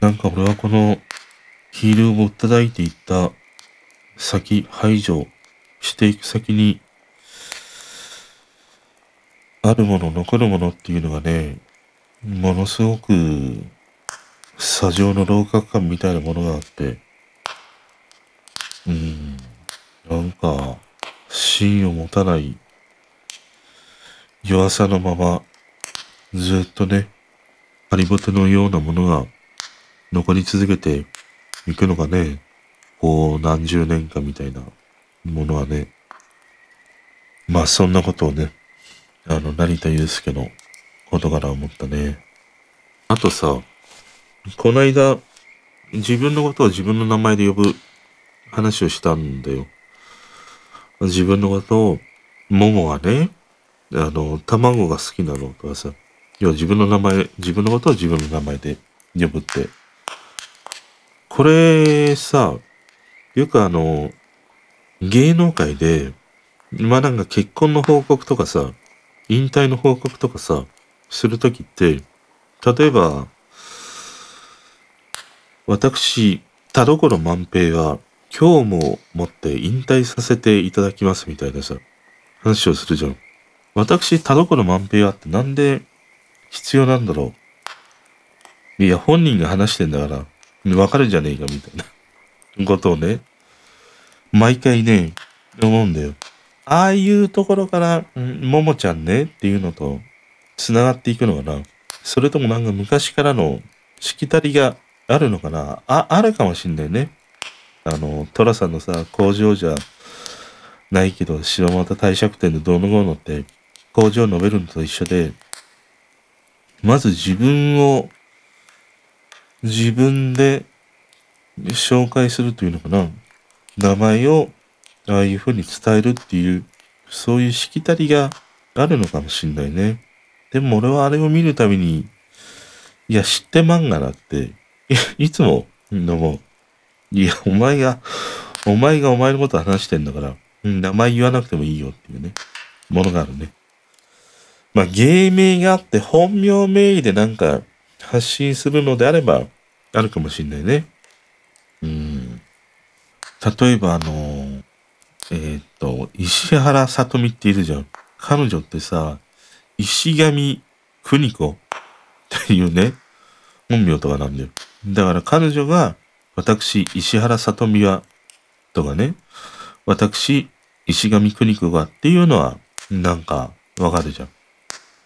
[SPEAKER 1] なんか俺はこのヒールをもっただいていった先、排除していく先に、あるもの、残るものっていうのがね、ものすごく、砂上の楼閣感みたいなものがあって、うん、なんか、芯を持たない弱さのまま、ずっとね、ハリボテのようなものが残り続けていくのがね、こう何十年かみたいなものはね、まあそんなことをね、あの、成田祐介のことから思ったね。あとさ、この間、自分のことを自分の名前で呼ぶ話をしたんだよ。自分のことを、ももがね、あの、卵が好きなのとかさ、要は自分の名前、自分のことを自分の名前で呼ぶってこれさ、よくあの、芸能界で、まあなんか結婚の報告とかさ、引退の報告とかさ、するときって、例えば、私、田所万平は、今日ももって引退させていただきますみたいなさ、話をするじゃん。私、田所万平はってなんで必要なんだろういや、本人が話してんだから、わかるんじゃねえかみたいなことをね、毎回ね、思うんだよ。ああいうところから、ももちゃんねっていうのと、繋がっていくのかなそれともなんか昔からのしきたりがあるのかなあ、あるかもしんないね。あの、トラさんのさ、工場じゃないけど、柴又帝釈天でどうのこうのって、工場を述べるのと一緒で、まず自分を自分で紹介するというのかな。名前をああいうふうに伝えるっていう、そういうしきたりがあるのかもしんないね。でも俺はあれを見るたびに、いや、知ってまんがなって、いつも、のも、いや、お前が、お前がお前のこと話してんだから、うん名前言わなくてもいいよっていうね、ものがあるね。まあ、芸名があって、本名名義でなんか、発信するのであれば、あるかもしんないね。うん。例えばあの、えー、っと、石原さとみっているじゃん。彼女ってさ、石上邦子っていうね、本名とかなんだよ。だから彼女が、私、石原さとみは、とかね、私、石上邦子がっていうのは、なんか、わかるじゃん。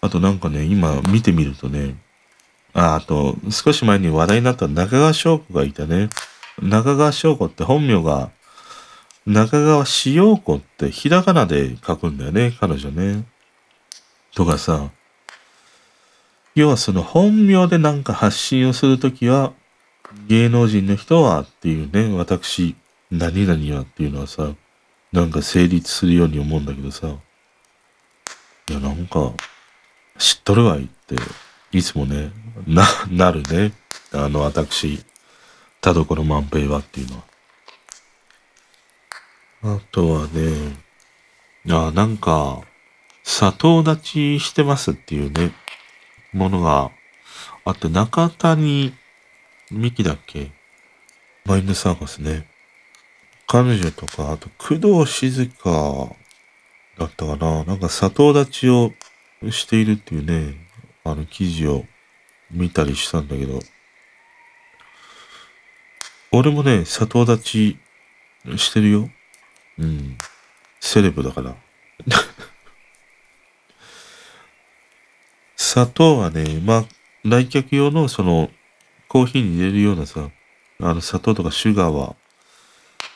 [SPEAKER 1] あとなんかね、今見てみるとね、あ、あと、少し前に話題になった中川翔子がいたね。中川翔子って本名が、中川しよう子ってひらがなで書くんだよね、彼女ね。とかさ、要はその本名でなんか発信をするときは、芸能人の人はっていうね、私、何々はっていうのはさ、なんか成立するように思うんだけどさ、いや、なんか、知っとるわいって、いつもね、な、なるね。あの、私、田所万平はっていうのは。あとはね、あ、なんか、砂糖立ちしてますっていうね、ものがあって、中谷美紀だっけ？マインドサーカスね。彼女とか、あと、工藤静香だったかな。なんか砂糖立ちをしているっていうね、あの記事を見たりしたんだけど、俺もね、砂糖立ちしてるよ。うん。セレブだから。砂糖はね、まあ、来客用のその、コーヒーに入れるようなさ、あの砂糖とかシュガーは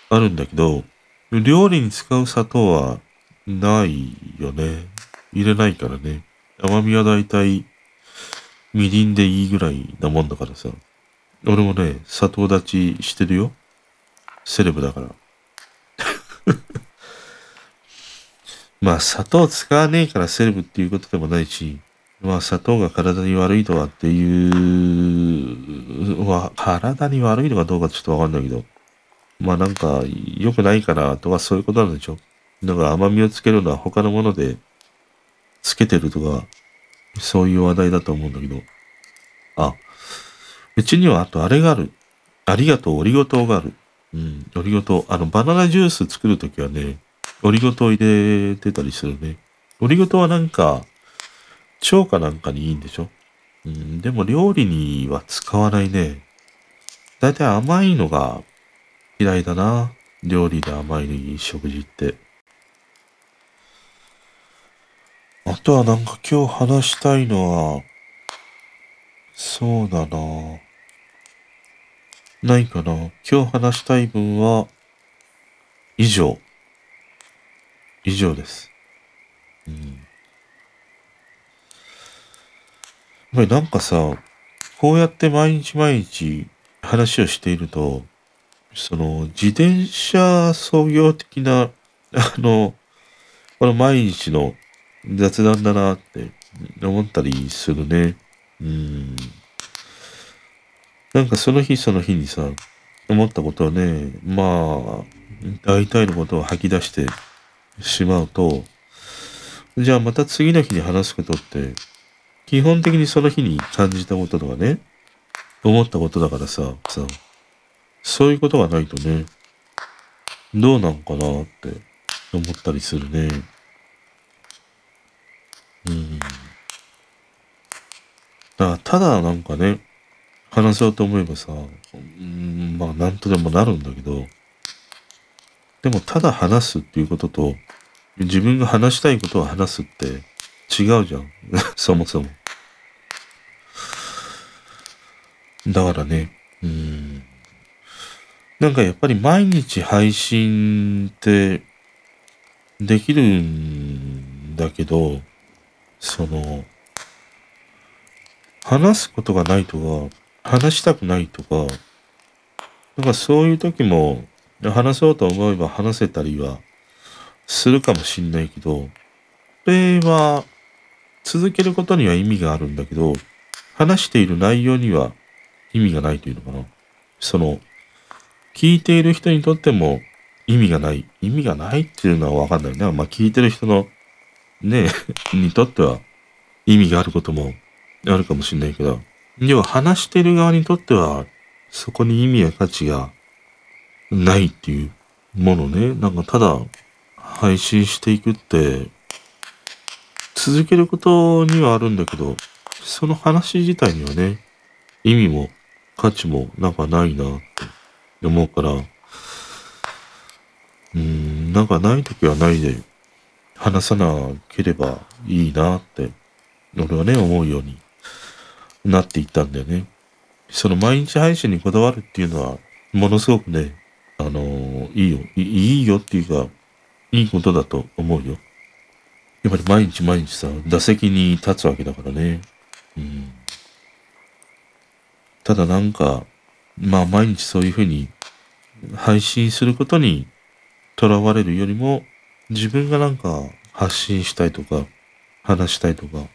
[SPEAKER 1] あるんだけど、料理に使う砂糖はないよね。入れないからね。甘みはだいたいみりんでいいぐらいなもんだからさ。俺もね、砂糖立ちしてるよ。セレブだから。まあ砂糖使わねえからセレブっていうことでもないし、まあ砂糖が体に悪いとはっていう、は体に悪いのかどうかちょっとわかんないけど、まあなんか良くないからとかそういうことなんでしょ。なんか甘みをつけるのは他のものでつけてるとか、そういう話題だと思うんだけど。あ、うちにはあとあれがある。ありがとう、オリゴ糖がある。うん、オリゴ糖。あの、バナナジュース作るときはね、オリゴ糖入れてたりするね。オリゴ糖はなんか、腸かなんかにいいんでしょ？うん、でも料理には使わないね。だいたい甘いのが嫌いだな。料理で甘い食事って。あとはなんか今日話したいのは、そうだなないかな今日話したい分は、以上。以上です。うん。やっぱりなんかさ、こうやって毎日毎日話をしていると、その自転車創業的な、あの、この毎日の雑談だなって思ったりするね。うん。なんかその日その日にさ、思ったことはね、まあ、大体のことを吐き出してしまうと、じゃあまた次の日に話すことって、基本的にその日に感じたこととかね、思ったことだからさ、さ、そういうことがないとね、どうなんかなって思ったりするね。うん。だただなんかね、話そうと思えばさ、うん、まあなんとでもなるんだけど、でもただ話すっていうことと、自分が話したいことを話すって違うじゃん。そもそも。だからね、うん。なんかやっぱり毎日配信ってできるんだけど、その、話すことがないとか、話したくないとか、なんかそういう時も、話そうと思えば話せたりはするかもしんないけど、それは続けることには意味があるんだけど、話している内容には意味がないというのかな。その、聞いている人にとっても意味がない。意味がないっていうのはわかんないな。まあ聞いてる人のね、にとっては意味があることもあるかもしれないけど、要は話してる側にとっては、そこに意味や価値がないっていうものね。なんかただ配信していくって、続けることにはあるんだけど、その話自体にはね、意味も価値もなんかないなって思うから、うん、なんかない時はないで話さなければいいなって、俺はね、思うようになっていったんだよね。その毎日配信にこだわるっていうのは、ものすごくね、あのー、いいよい、いいよっていうか、いいことだと思うよ。やっぱり毎日毎日さ、打席に立つわけだからね。うん。ただなんか、まあ毎日そういうふうに配信することにとらわれるよりも、自分がなんか発信したいとか、話したいとか、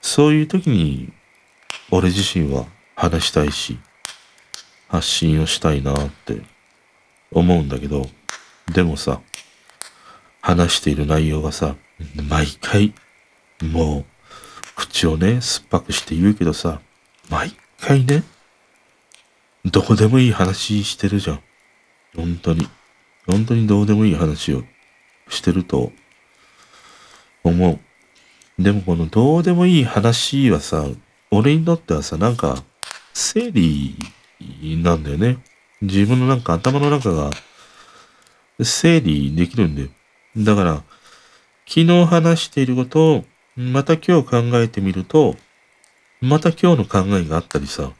[SPEAKER 1] そういう時に俺自身は話したいし、発信をしたいなって思うんだけど、でもさ、話している内容がさ、毎回、もう、口をね、酸っぱくして言うけどさ、毎回ね、どうでもいい話してるじゃん。本当に。本当にどうでもいい話をしてると思う。でもこのどうでもいい話はさ、俺にとってはさ、なんか、整理なんだよね。自分のなんか頭の中が整理できるんだよ。だから、昨日話していることを、また今日考えてみると、また今日の考えがあったりさ、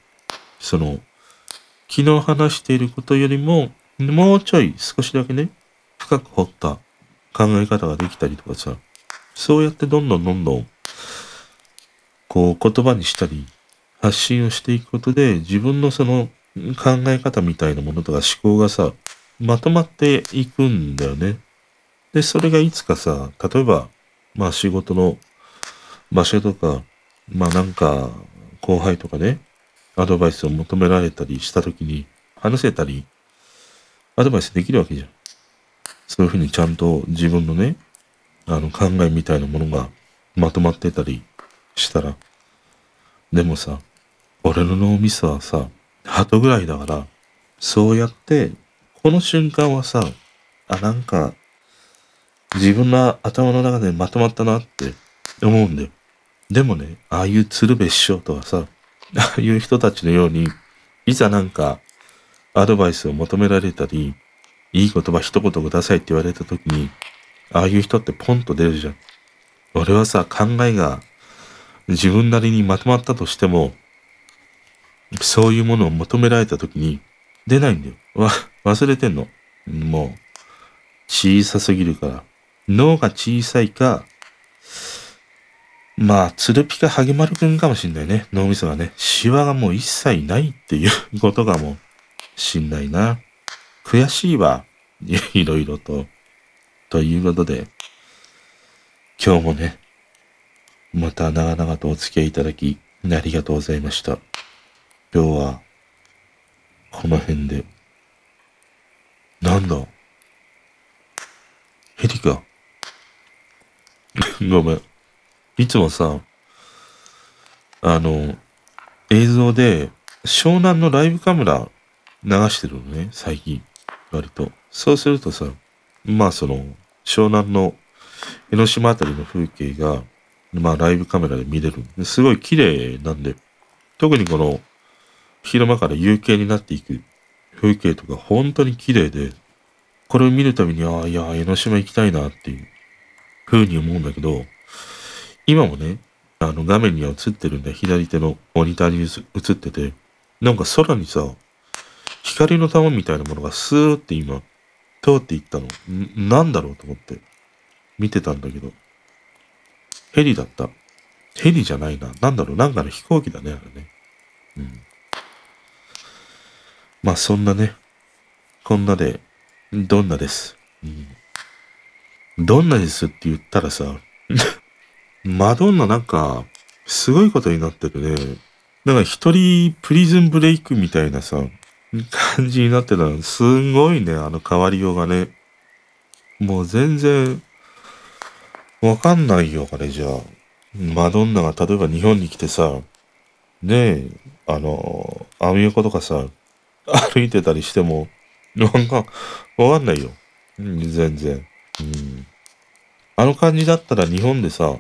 [SPEAKER 1] その、昨日話していることよりも、もうちょい少しだけね、深く掘った考え方ができたりとかさ、そうやってどんどんどんどん、こう言葉にしたり、発信をしていくことで、自分のその考え方みたいなものとか思考がさ、まとまっていくんだよね。で、それがいつかさ、例えば、まあ仕事の場所とか、まあなんか、後輩とかね、アドバイスを求められたりしたときに、話せたり、アドバイスできるわけじゃん。そういうふうにちゃんと自分のね、あの考えみたいなものがまとまってたりしたら。でもさ、俺の脳みそはさ、鳩ぐらいだから、そうやって、この瞬間はさ、あ、なんか、自分の頭の中でまとまったなって思うんだよ。でもね、ああいう鶴瓶師匠とかさ、ああいう人たちのように、いざなんか、アドバイスを求められたり、いい言葉一言くださいって言われた時に、ああいう人ってポンと出るじゃん。俺はさ、考えが自分なりにまとまったとしても、そういうものを求められた時に出ないんだよ。わ、忘れてんの。もう、小さすぎるから。脳が小さいか、まあ、つるぴかはげまるくんかもしんないね。脳みそがね。シワがもう一切ないっていう ことかもしんないな。悔しいわ。いろいろと。ということで、今日もね、また長々とお付き合いいただき、ありがとうございました。今日は、この辺で。なんだ？ヘリか。ごめん。いつもさ、あの、映像で湘南のライブカメラ流してるのね、最近。割と。そうするとさ、まあその、湘南の江ノ島あたりの風景が、まあライブカメラで見れる。すごい綺麗なんで、特にこの、昼間から夕景になっていく風景とか本当に綺麗で、これを見るたびに、ああ、いや、江ノ島行きたいなっていう風に思うんだけど、今もね、あの画面には映ってるんで、左手のモニターに映ってて、なんか空にさ、光の玉みたいなものがスーって今、通っていったの。なんだろうと思って、見てたんだけど、ヘリだった。ヘリじゃないな。なんだろう、なんかの飛行機だね、あれね。うん。まあそんなね、こんなで、どんなです。うん。どんなですって言ったらさ、マドンナなんか、すごいことになってるね。なんか一人プリズンブレイクみたいなさ、感じになってたの。すんごいね、あの変わりようがね。もう全然、わかんないよ、あれじゃあ。マドンナが例えば日本に来てさ、ねえ、あの、アメ横とかさ、歩いてたりしても、なんか、わかんないよ。うん、全然。うん。あの感じだったら日本でさ、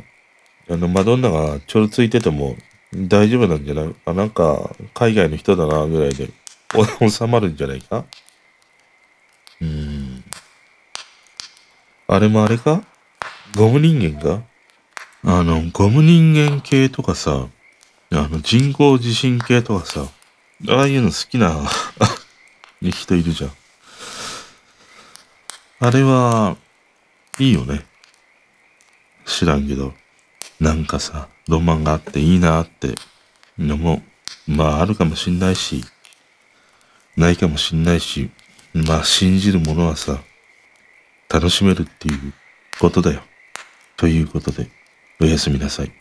[SPEAKER 1] あの、マドンナがちょろついてても大丈夫なんじゃない？あ、なんか、海外の人だな、ぐらいで、収まるんじゃないか？うん。あれもあれか？ゴム人間か？あの、ゴム人間系とかさ、あの、人工地震系とかさ、ああいうの好きな 人いるじゃん。あれは、いいよね。知らんけど。なんかさ、ロマンがあっていいなってのも、まああるかもしんないし、ないかもしんないし、まあ信じるものはさ、楽しめるっていうことだよ。ということで、おやすみなさい。